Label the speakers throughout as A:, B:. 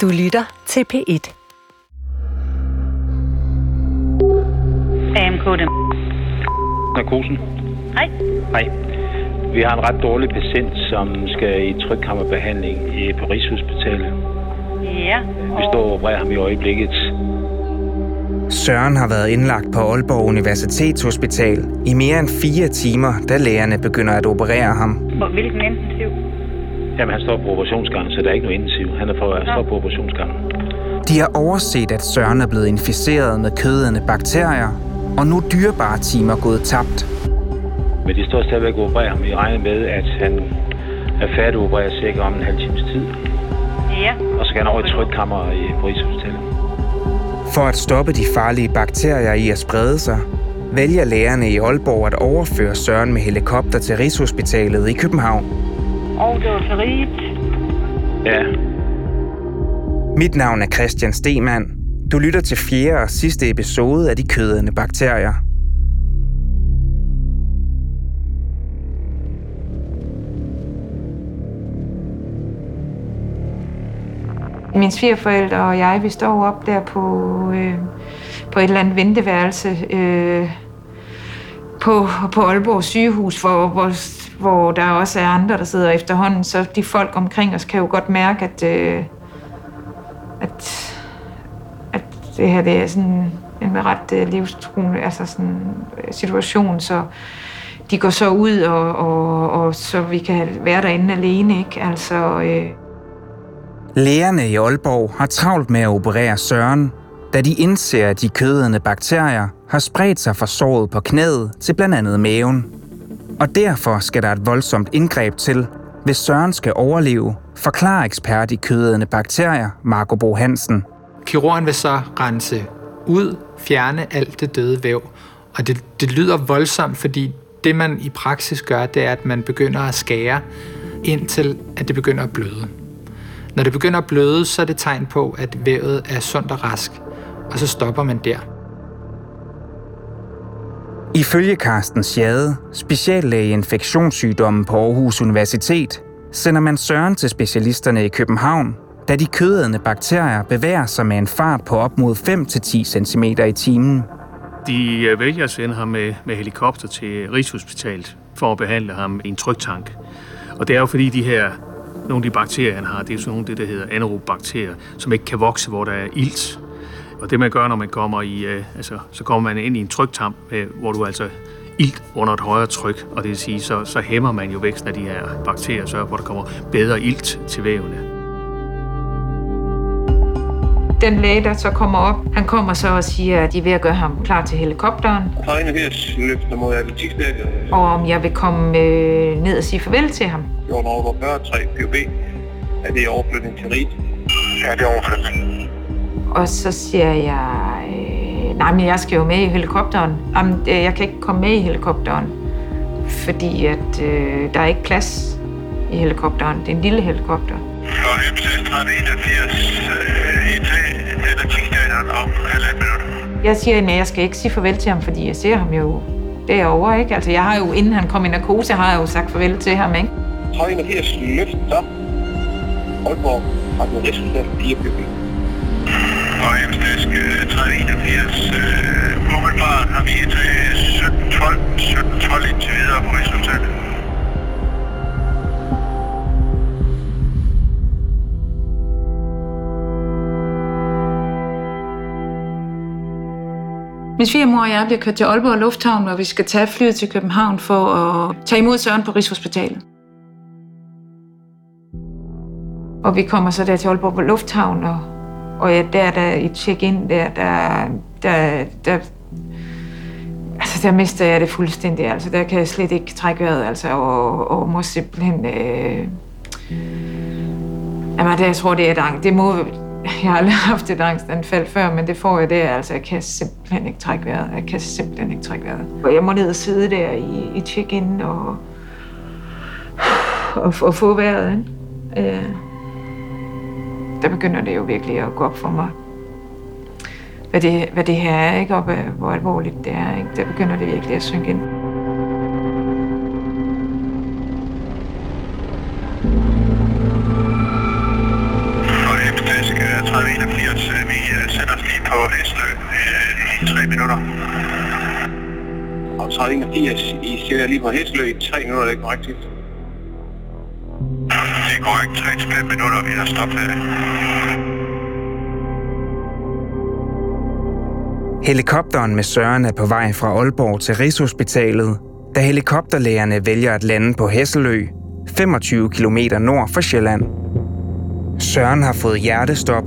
A: Du lytter til P1.
B: AMK dem.
C: Narkosen.
B: Hej.
C: Hej. Vi har en ret dårlig patient, som skal i trykkammerbehandling i på Rigshospitalet.
B: Ja.
C: Vi står og opererer ham i øjeblikket.
D: Søren har været indlagt på Aalborg Universitetshospital i mere end fire timer, da lægerne begynder at operere ham.
B: Hvilken intensiv?
C: Jamen, han står på operationsgangen, så der er ikke noget intensiv. Han er for at stå på operationsgangen.
D: De har overset, at Søren er blevet inficeret med kødende bakterier, og nu dyrebare timer gået tabt.
C: Men de står stadigvæk og opererer ham. Vi regner med, at han er færdigopereret cirka om en halv times tid.
B: Ja.
C: Og så skal han over i trykkammer i, på Rigshospitalet.
D: For at stoppe de farlige bakterier i at sprede sig, vælger lægerne i Aalborg at overføre Søren med helikopter til Rigshospitalet i København.
B: Og det var Farid.
C: Ja,
D: Mit navn er Christian Stemann. Du lytter til fjerde og sidste episode af De kødende bakterier.
E: Mine svigerforældre og jeg, vi står op der på, øh, på et eller andet venteværelse øh, på, på Aalborg sygehus, hvor, hvor, hvor der også er andre, der sidder efterhånden. Så de folk omkring os kan jo godt mærke, at, øh, at, at det her det er sådan en ret øh, livstruende altså sådan, øh, situation. Så de går så ud, og, og, og så vi kan være derinde alene. Ikke? Altså, øh,
D: Lægerne i Aalborg har travlt med at operere Søren, da de indser, at de kødende bakterier har spredt sig fra såret på knæet til blandt andet maven. Og derfor skal der et voldsomt indgreb til, hvis Søren skal overleve, forklarer ekspert i kødende bakterier Marco Bo Hansen.
F: Kirurgen vil så rense ud, fjerne alt det døde væv. Og det, det lyder voldsomt, fordi det man i praksis gør, det er, at man begynder at skære indtil, at det begynder at bløde. Når det begynder at bløde, så er det tegn på, at vævet er sundt og rask, og så stopper man der.
D: Ifølge Carsten Schade, speciallæge i infektionssygdomme på Aarhus Universitet, sender man Søren til specialisterne i København, da de kødende bakterier bevæger sig med en fart på op mod 5-10 cm i timen.
G: De øh, vælger at sende ham med, med helikopter til Rigshospitalet for at behandle ham i en tryktank. Og det er jo fordi de her, nogle af de bakterier, han har, det er sådan nogle af det, der hedder anaerobe bakterier, som ikke kan vokse, hvor der er ilt. Og det man gør, når man kommer i, øh, altså, så kommer man ind i en tryktamp, øh, hvor du altså ilt under et højere tryk, og det vil sige, så, så hæmmer man jo væksten af de her bakterier, så hvor der kommer bedre ilt til vævene.
E: Den læge, der så kommer op, han kommer så og siger, at de er ved at gøre ham klar til helikopteren,
H: 81 løfter mod atletikstadion.
E: og om jeg vil komme øh, ned og sige farvel til ham.
H: Jorden over 40, 3 POB. Er det overflytning til Rit? Ja, det er overflytning.
E: Og så siger jeg, øh, nej, men jeg skal jo med i helikopteren. Jamen, øh, jeg kan ikke komme med i helikopteren, fordi at, øh, der er ikke plads i helikopteren. Det er en lille helikopter.
H: Og MCS 3081 i atletikstadion om halvandet minut.
E: Jeg siger, at jeg skal ikke sige farvel til ham, fordi jeg ser ham jo derovre, ikke? Altså, jeg har jo, inden han kom i narkose, har jeg jo sagt farvel til ham, ikke?
H: 380 løfter. Aalborg har den Rigshospitalet 4 POB. Og MCS 3081 umiddelbart har vi et 1712 1712 indtil videre på resultatet.
E: Min svigermor og jeg bliver kørt til Aalborg Lufthavn, hvor vi skal tage flyet til København for at tage imod Søren på Rigshospitalet. Og vi kommer så der til Aalborg Lufthavn, og, og ja, der, der i check-in, der, der, der, der, altså der mister jeg det fuldstændig. Altså, der kan jeg slet ikke trække vejret, altså, og, og må simpelthen... Øh, jamen, det, jeg tror, det er et angst. Det må, jeg har aldrig haft et angstanfald før, men det får jeg der. Altså, jeg kan simpelthen ikke trække vejret. Jeg kan simpelthen ikke trække vejret. Og jeg må ned og sidde der i, i check-in og, og, og få vejret. Ikke? Øh, der begynder det jo virkelig at gå op for mig, hvad det, hvad det her er, ikke? og hvad, hvor alvorligt det er. Ikke? Der begynder det virkelig at synke ind.
H: Og MCS sæt os lige på Heslø øh, i tre minutter. Og 31, I siger lige på i tre minutter, det er? Det er korrekt, 3-5 minutter, vi har stoppet her.
D: Helikopteren med Søren er på vej fra Aalborg til Rigshospitalet, da helikopterlægerne vælger at lande på Hesselø, 25 km nord for Sjælland. Søren har fået hjertestop,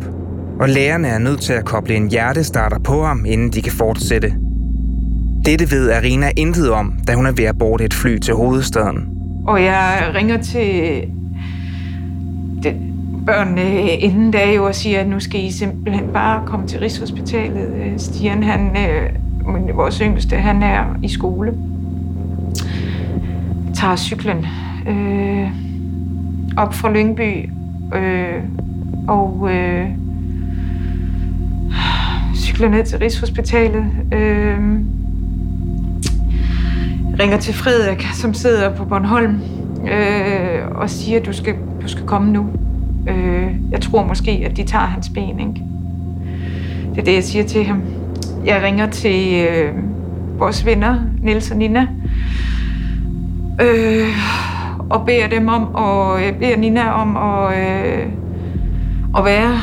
D: og lægerne er nødt til at koble en hjertestarter på ham, inden de kan fortsætte. Dette ved Arina intet om, da hun er ved at borte et fly til hovedstaden.
E: Og jeg ringer til det, børnene øh, inden da jo og siger, at nu skal I simpelthen bare komme til Rigshospitalet. Øh, Stian, han, øh, vores yngste, han er i skole. Tager cyklen øh, op fra Lyngby øh, og øh, cykler ned til Rigshospitalet. Øh, ringer til Frederik, som sidder på Bornholm, øh, og siger, at du skal, du skal komme nu. Øh, jeg tror måske, at de tager hans ben, ikke? Det er det, jeg siger til ham. Jeg ringer til øh, vores venner, Nils og Nina, øh, og beder dem om, og jeg øh, beder Nina om at, øh, at være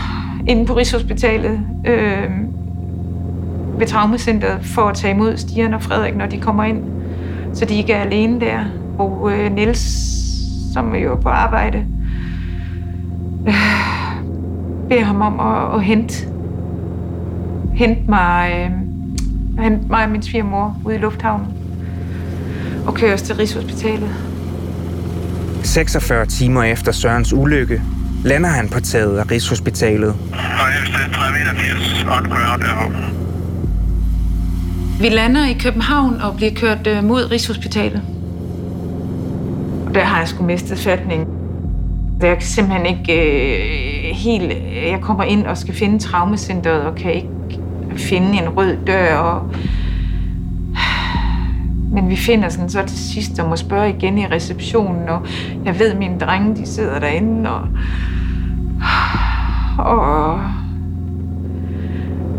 E: inde på Rigshospitalet øh, ved Traumacenteret for at tage imod Stian og Frederik, når de kommer ind, så de ikke er alene der. Og øh, Niels, som er jo på arbejde, øh, beder ham om at, at hente, hente mig, øh, hente mig og min svigermor ude i lufthavnen og køre os til Rigshospitalet.
D: 46 timer efter Sørens ulykke lander han på taget af Rigshospitalet.
H: Og efter 381 on ground deroppe.
E: Vi lander i København og bliver kørt øh, mod Rigshospitalet. Og der har jeg sgu mistet fatning. Jeg kan simpelthen ikke øh, helt... Jeg kommer ind og skal finde traumacenteret og kan ikke finde en rød dør. Og... Men vi finder sådan så til sidst og må spørge igen i receptionen, og jeg ved, at mine drenge de sidder derinde, og, og,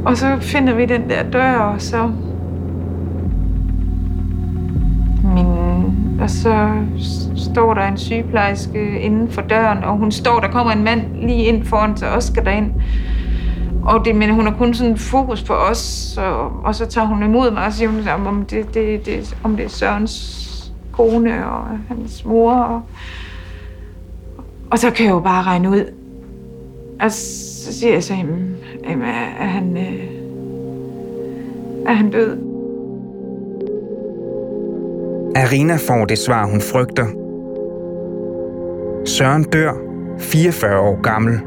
E: og så finder vi den der dør, og så og så står der en sygeplejerske inden for døren, og hun står, der kommer en mand lige ind foran, så også skal derind. Og det, men hun har kun sådan fokus på os, og, og så tager hun imod mig og siger hun, om det, det, det, om det er Sørens kone og hans mor. Og, og så kan jeg jo bare regne ud. Og så siger jeg så, jamen, jamen er, han, øh, er han død?
D: Arina får det svar, hun frygter. Søren dør 44 år gammel.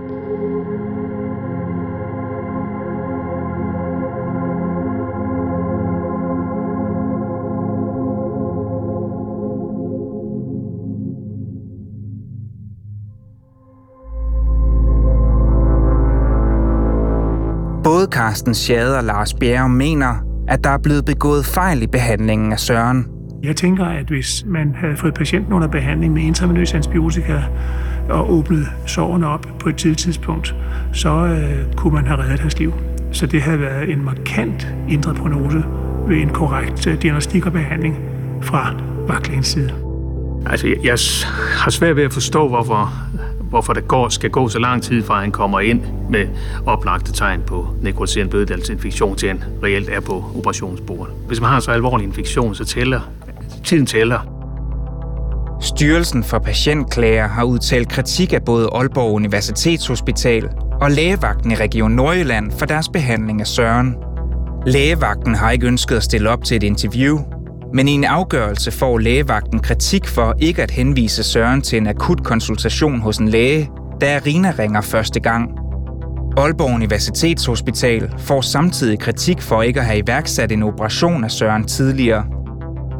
D: Både Carsten Schade og Lars Bjerre mener, at der er blevet begået fejl i behandlingen af Søren.
A: Jeg tænker, at hvis man havde fået patienten under behandling med intravenøs antibiotika og åbnet sårene op på et tidligt tidspunkt, så øh, kunne man have reddet hans liv. Så det havde været en markant ændret prognose ved en korrekt øh, diagnostik og behandling fra vagtlægens side.
G: Altså, jeg, jeg har svært ved at forstå, hvorfor, hvorfor der går, skal gå så lang tid, fra han kommer ind med oplagte tegn på nekrotiserende bøddelsinfektion, til han reelt er på operationsbordet. Hvis man har så alvorlig infektion, så tæller tiden tæller.
D: Styrelsen for Patientklager har udtalt kritik af både Aalborg Universitetshospital og lægevagten i Region Nordjylland for deres behandling af Søren. Lægevagten har ikke ønsket at stille op til et interview, men i en afgørelse får lægevagten kritik for ikke at henvise Søren til en akut konsultation hos en læge, da Arina ringer første gang. Aalborg Universitetshospital får samtidig kritik for ikke at have iværksat en operation af Søren tidligere.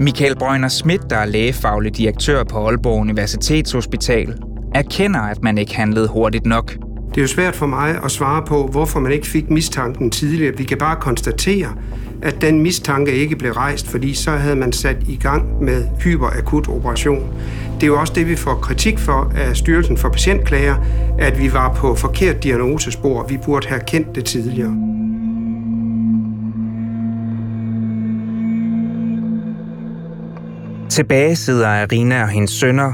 D: Michael Brøgner Schmidt, der er lægefaglig direktør på Aalborg Universitetshospital, erkender, at man ikke handlede hurtigt nok.
I: Det er jo svært for mig at svare på, hvorfor man ikke fik mistanken tidligere. Vi kan bare konstatere, at den mistanke ikke blev rejst, fordi så havde man sat i gang med hyperakut operation. Det er jo også det, vi får kritik for af Styrelsen for Patientklager, at vi var på forkert diagnosespor. Vi burde have kendt det tidligere.
D: Tilbage sidder Arina og hendes sønner.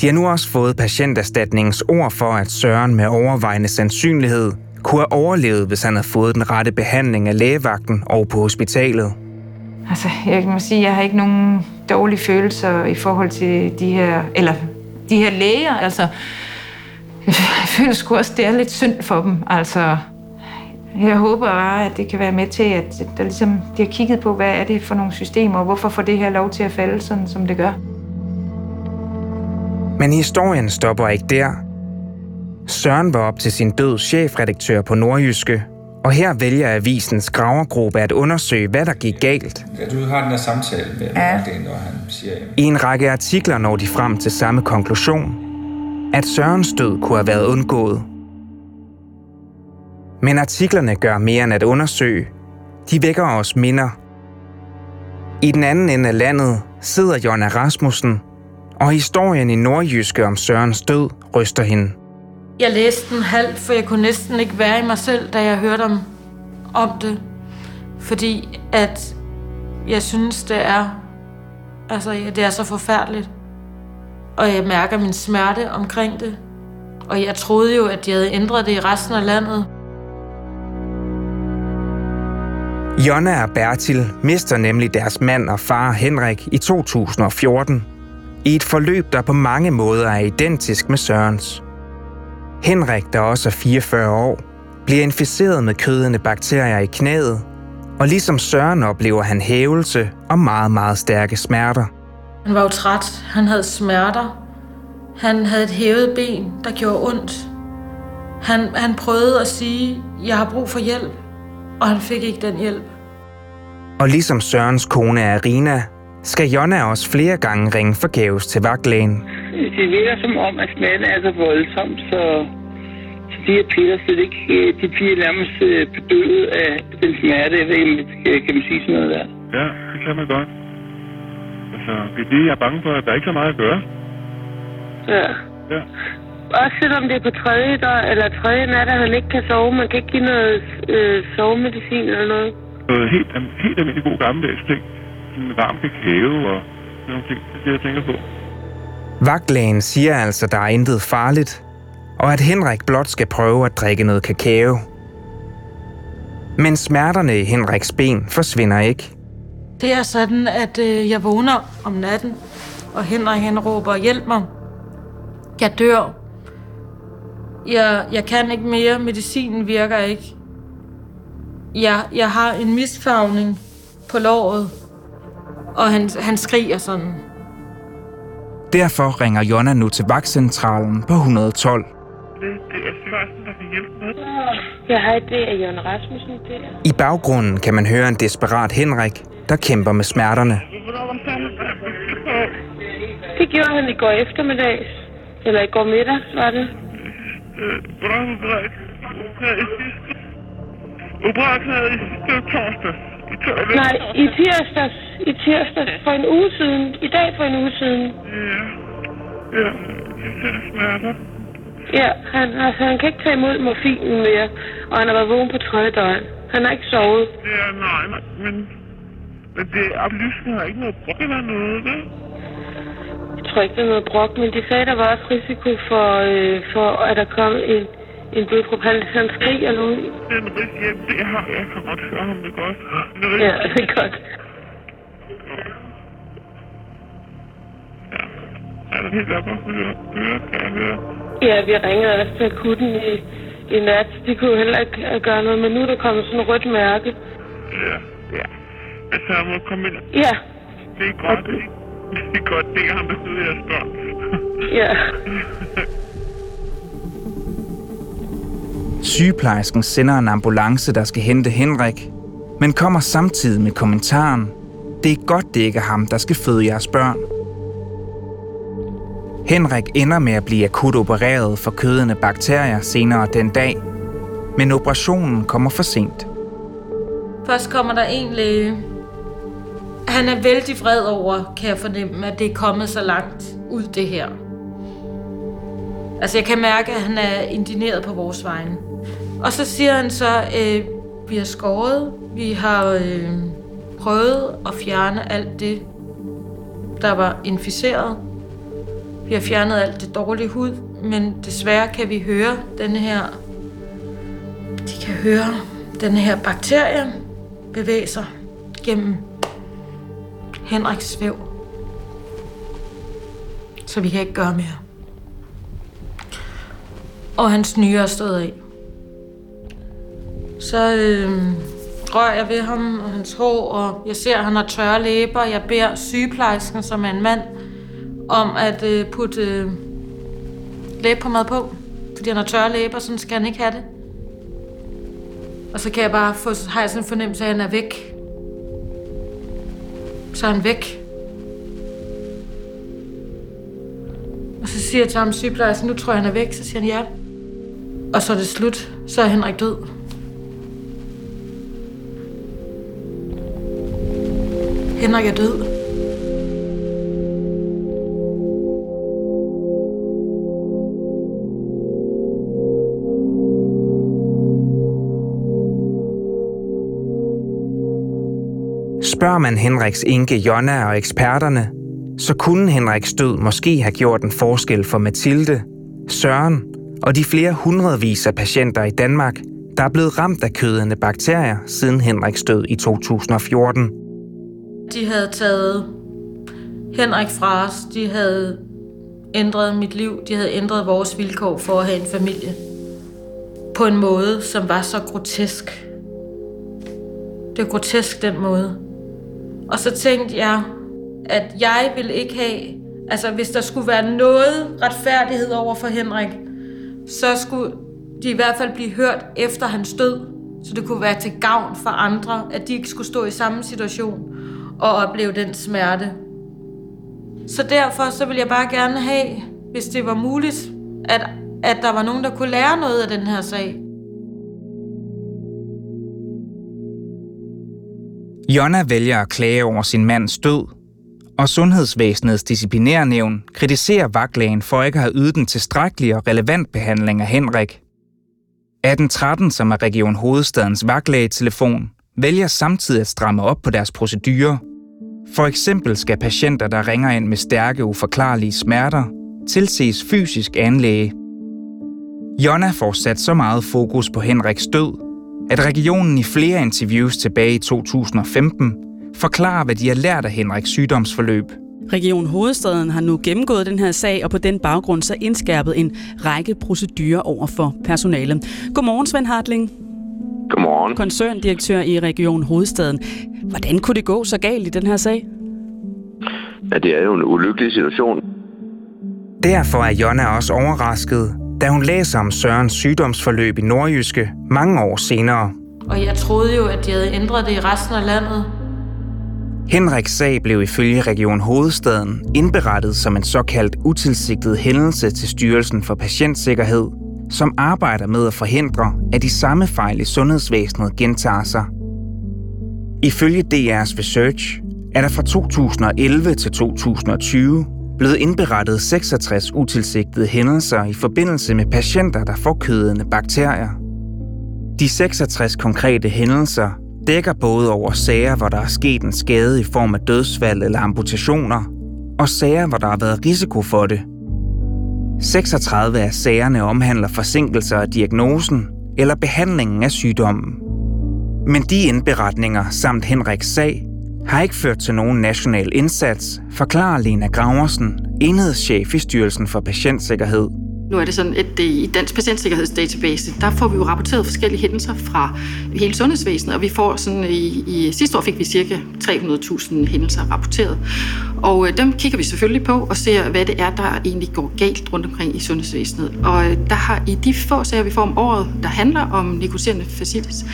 D: De har nu også fået patienterstatningens ord for, at Søren med overvejende sandsynlighed kunne have overlevet, hvis han havde fået den rette behandling af lægevagten og på hospitalet.
E: Altså, jeg må sige, jeg har ikke nogen dårlige følelser i forhold til de her, eller de her læger. Altså, jeg føler sgu også, det er lidt synd for dem. Altså, jeg håber bare, at det kan være med til, at der ligesom, de har kigget på, hvad er det for nogle systemer, og hvorfor får det her lov til at falde sådan, som det gør.
D: Men historien stopper ikke der. Søren var op til sin død chefredaktør på Nordjyske, og her vælger avisens gravergruppe at undersøge, hvad der gik galt.
J: Ja, du har den her samtale med ja. det, når han siger...
D: I en række artikler når de frem til samme konklusion, at Sørens død kunne have været undgået. Men artiklerne gør mere end at undersøge. De vækker os minder. I den anden ende af landet sidder Jonna Rasmussen, og historien i Nordjyske om Sørens død ryster hende.
K: Jeg læste den halvt, for jeg kunne næsten ikke være i mig selv, da jeg hørte om, om det. Fordi at jeg synes, det er, altså, det er så forfærdeligt. Og jeg mærker min smerte omkring det. Og jeg troede jo, at de havde ændret det i resten af landet.
D: Jonna og Bertil mister nemlig deres mand og far Henrik i 2014 i et forløb, der på mange måder er identisk med Sørens. Henrik, der også er 44 år, bliver inficeret med kødende bakterier i knæet, og ligesom Søren oplever han hævelse og meget, meget stærke smerter.
K: Han var jo træt. Han havde smerter. Han havde et hævet ben, der gjorde ondt. Han, han prøvede at sige, jeg har brug for hjælp, og han fik ikke den hjælp.
D: Og ligesom Sørens kone Arina, skal Jonna også flere gange ringe forgæves til vagtlægen.
L: Det virker som om, at smerten er så voldsom, så, så de her piller slet ikke, øh, de bliver nærmest øh, bedøvet af den smerte. Jeg ved ikke, kan man sige sådan noget der?
M: Ja, det kan man godt. Altså, det er det, jeg er bange for, at der er ikke så meget at gøre.
L: Ja.
M: Ja.
L: Også selvom det er på tredje, der, eller tredje nat, at han ikke kan sove. Man kan ikke give noget øh, sovemedicin eller noget.
M: Noget helt, helt almindelig god gammeldags ting. En varm kakao og sådan nogle ting. Det er det, jeg tænker på.
D: Vagtlægen siger altså, der er intet farligt, og at Henrik blot skal prøve at drikke noget kakao. Men smerterne i Henriks ben forsvinder ikke.
K: Det er sådan, at øh, jeg vågner om natten, og Henrik han råber, hjælp mig. Jeg dør. Jeg, jeg kan ikke mere. Medicinen virker ikke. Jeg, jeg har en misfarvning på låret, og han, han skriger sådan.
D: Derfor ringer Jonna nu til vagtcentralen på 112.
M: Det, det er Sørensen, der kan hjælpe med.
L: Jeg har det Rasmussen der.
D: I baggrunden kan man høre en desperat Henrik, der kæmper med smerterne.
L: Det gjorde han i går eftermiddag. Eller i går middag, var det.
M: Opereret? Opereret i torsdag.
L: Nej, i tirsdags. I tirsdags for en uge siden. I dag for en uge siden.
M: Ja. Ja, det er smerter.
L: Ja, han, altså, han kan ikke tage imod morfinen mere, og han har været vågen på tredje døgn. Han har ikke sovet.
M: Ja, nej, nej, men... Men det oplysning har ikke noget brok eller noget, det?
L: Tror ikke, det er noget brok, men de sagde, der var også risiko for, øh, for at der kom en, en blodprop. Han, han skriger nu.
M: Den risiko, det har jeg kan godt høre ham det godt.
L: Ja, det er godt.
M: Ja, er der helt at høre?
L: Ja, vi ringede også til akutten i, i nat. De kunne heller ikke gøre noget, men nu er der kommet sådan et rødt mærke.
M: Ja, ja. Altså, jeg må komme ind.
L: Ja.
M: Det er godt, det, det er godt, det er ham, der sidder her og spørger.
L: Ja.
D: Sygeplejersken sender en ambulance, der skal hente Henrik, men kommer samtidig med kommentaren, det er godt, det ikke er ham, der skal føde jeres børn. Henrik ender med at blive akut opereret for kødende bakterier senere den dag, men operationen kommer for sent.
K: Først kommer der en læge. Han er vældig vred over, kan jeg fornemme, at det er kommet så langt ud det her. Altså jeg kan mærke, at han er indineret på vores vegne. Og så siger han så, øh, vi har skåret, vi har øh, prøvet at fjerne alt det. der var inficeret. Vi har fjernet alt det dårlige hud, men desværre kan vi høre den her... De kan høre den her bakterie bevæge sig gennem Henrik svæv. Så vi kan ikke gøre mere. Og hans nyre er stået af. Så øh, rører jeg ved ham og hans hår, og jeg ser, at han har tørre læber. Jeg beder sygeplejersken, som er en mand, om at øh, putte øh, læbe på mad på. Fordi han har tørre læber, så skal han ikke have det. Og så kan jeg bare få, har jeg sådan en fornemmelse af, at han er væk. Så er han væk. Og så siger jeg til ham sygeplejersken, nu tror jeg, han er væk. Så siger han ja. Og så er det slut. Så er Henrik død. Henrik er død.
D: Spørger man Henriks enke Jonna og eksperterne, så kunne Henriks død måske have gjort en forskel for Mathilde, Søren og de flere hundredvis af patienter i Danmark, der er blevet ramt af kødende bakterier siden Henriks død i 2014.
K: De havde taget Henrik fra os. De havde ændret mit liv. De havde ændret vores vilkår for at have en familie. På en måde, som var så grotesk. Det er grotesk, den måde. Og så tænkte jeg, at jeg ville ikke have... Altså, hvis der skulle være noget retfærdighed over for Henrik, så skulle de i hvert fald blive hørt efter hans død. Så det kunne være til gavn for andre, at de ikke skulle stå i samme situation og opleve den smerte. Så derfor så vil jeg bare gerne have, hvis det var muligt, at, at der var nogen, der kunne lære noget af den her sag.
D: Jonna vælger at klage over sin mands død, og Sundhedsvæsenets disciplinærnævn kritiserer vagtlægen for ikke at have ydet den tilstrækkelige og relevant behandling af Henrik. 1813, som er Region Hovedstadens vagtlægetelefon, vælger samtidig at stramme op på deres procedurer. For eksempel skal patienter, der ringer ind med stærke, uforklarlige smerter, tilses fysisk anlæge. Jonna får sat så meget fokus på Henriks død, at regionen i flere interviews tilbage i 2015 forklarer, hvad de har lært af Henriks sygdomsforløb.
N: Region Hovedstaden har nu gennemgået den her sag, og på den baggrund så indskærpet en række procedurer over for personale. Godmorgen, Svend Hartling.
O: Godmorgen.
N: Koncerndirektør i Region Hovedstaden. Hvordan kunne det gå så galt i den her sag?
O: Ja, det er jo en ulykkelig situation.
D: Derfor er Jonna også overrasket, da hun læser om Sørens sygdomsforløb i Nordjyske mange år senere.
K: Og jeg troede jo, at de havde ændret det i resten af landet.
D: Henriks sag blev ifølge Region Hovedstaden indberettet som en såkaldt utilsigtet hændelse til Styrelsen for Patientsikkerhed, som arbejder med at forhindre, at de samme fejl i sundhedsvæsenet gentager sig. Ifølge DR's research er der fra 2011 til 2020 blevet indberettet 66 utilsigtede hændelser i forbindelse med patienter, der får kødende bakterier. De 66 konkrete hændelser dækker både over sager, hvor der er sket en skade i form af dødsfald eller amputationer, og sager, hvor der har været risiko for det. 36 af sagerne omhandler forsinkelser af diagnosen eller behandlingen af sygdommen. Men de indberetninger samt Henriks sag har ikke ført til nogen national indsats, forklarer Lena Graversen, enhedschef i Styrelsen for Patientsikkerhed.
P: Nu er det sådan, at i Dansk Patientsikkerhedsdatabase, der får vi jo rapporteret forskellige hændelser fra hele sundhedsvæsenet, og vi får sådan, i, i sidste år fik vi cirka 300.000 hændelser rapporteret. Og øh, dem kigger vi selvfølgelig på og ser, hvad det er, der egentlig går galt rundt omkring i sundhedsvæsenet. Og øh, der har i de få sager, vi får om året, der handler om negotierende facilis,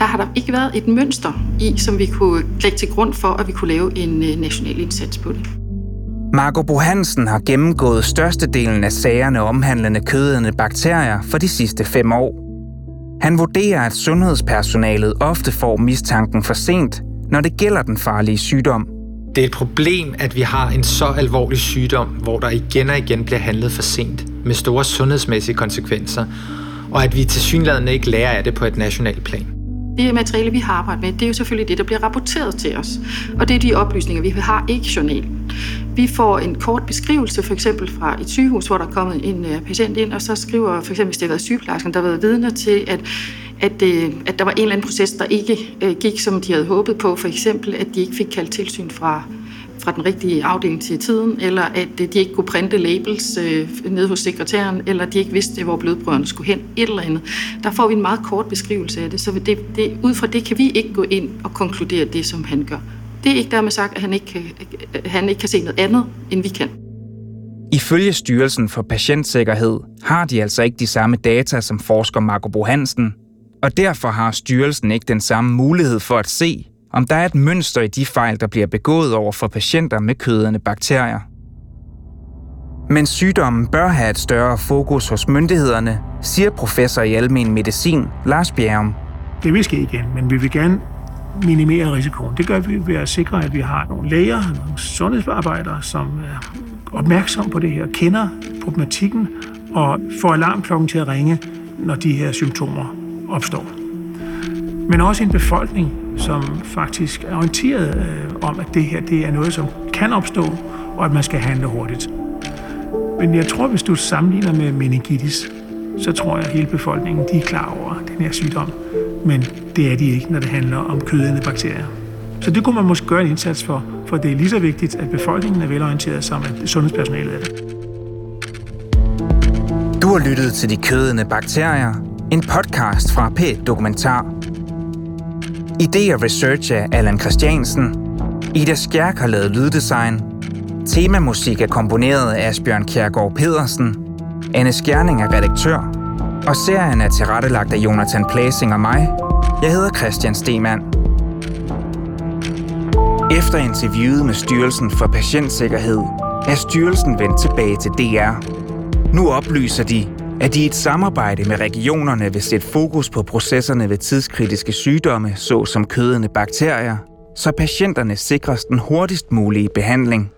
P: der har der ikke været et mønster i, som vi kunne lægge til grund for, at vi kunne lave en øh, national indsats på det.
D: Marco Bohansen har gennemgået størstedelen af sagerne omhandlende kødende bakterier for de sidste fem år. Han vurderer, at sundhedspersonalet ofte får mistanken for sent, når det gælder den farlige sygdom.
F: Det er et problem, at vi har en så alvorlig sygdom, hvor der igen og igen bliver handlet for sent, med store sundhedsmæssige konsekvenser, og at vi til synligheden ikke lærer af det på et nationalt plan.
P: Det materiale, vi har arbejdet med, det er jo selvfølgelig det, der bliver rapporteret til os. Og det er de oplysninger, vi har ikke journal. Vi får en kort beskrivelse, for eksempel fra et sygehus, hvor der er kommet en øh, patient ind, og så skriver, for eksempel hvis det har været sygeplejersken, der har været vidner til, at at, øh, at der var en eller anden proces, der ikke øh, gik, som de havde håbet på. For eksempel, at de ikke fik kaldt tilsyn fra, fra den rigtige afdeling til tiden, eller at øh, de ikke kunne printe labels øh, nede hos sekretæren, eller de ikke vidste, hvor blodprøverne skulle hen, et eller andet. Der får vi en meget kort beskrivelse af det, så det, det, ud fra det kan vi ikke gå ind og konkludere det, som han gør. Det er ikke dermed sagt, at han ikke, kan, han ikke kan se noget andet, end vi kan.
D: Ifølge Styrelsen for Patientsikkerhed har de altså ikke de samme data som forsker Marco Bo Hansen, og derfor har styrelsen ikke den samme mulighed for at se, om der er et mønster i de fejl, der bliver begået over for patienter med kødende bakterier. Men sygdommen bør have et større fokus hos myndighederne, siger professor i almen medicin Lars Bjerg.
A: Det vil ske igen, men vi vil gerne minimere risikoen. Det gør vi ved at sikre, at vi har nogle læger, nogle sundhedsarbejdere, som er opmærksom på det her, kender problematikken og får alarmklokken til at ringe, når de her symptomer opstår. Men også en befolkning, som faktisk er orienteret øh, om, at det her det er noget, som kan opstå, og at man skal handle hurtigt. Men jeg tror, hvis du sammenligner med meningitis, så tror jeg, at hele befolkningen de er klar over den her sygdom. Men det er de ikke, når det handler om kødende bakterier. Så det kunne man måske gøre en indsats for, for det er lige så vigtigt, at befolkningen er velorienteret, som at sundhedspersonalet er det.
D: Du har lyttet til De Kødende Bakterier, en podcast fra P Dokumentar. Idé og research af Allan Christiansen. Ida Skjærk har lavet lyddesign. Temamusik er komponeret af Asbjørn Kjærgaard Pedersen. Anne Skjerning er redaktør. Og serien er tilrettelagt af Jonathan Plasing og mig. Jeg hedder Christian Stemann. Efter interviewet med Styrelsen for Patientsikkerhed er styrelsen vendt tilbage til DR. Nu oplyser de, at de i et samarbejde med regionerne vil sætte fokus på processerne ved tidskritiske sygdomme, såsom kødende bakterier, så patienterne sikres den hurtigst mulige behandling.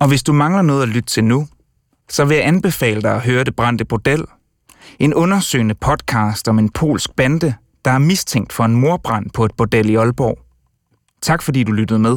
D: Og hvis du mangler noget at lytte til nu, så vil jeg anbefale dig at høre Det Brændte Bordel, en undersøgende podcast om en polsk bande, der er mistænkt for en morbrand på et bordel i Aalborg. Tak fordi du lyttede med.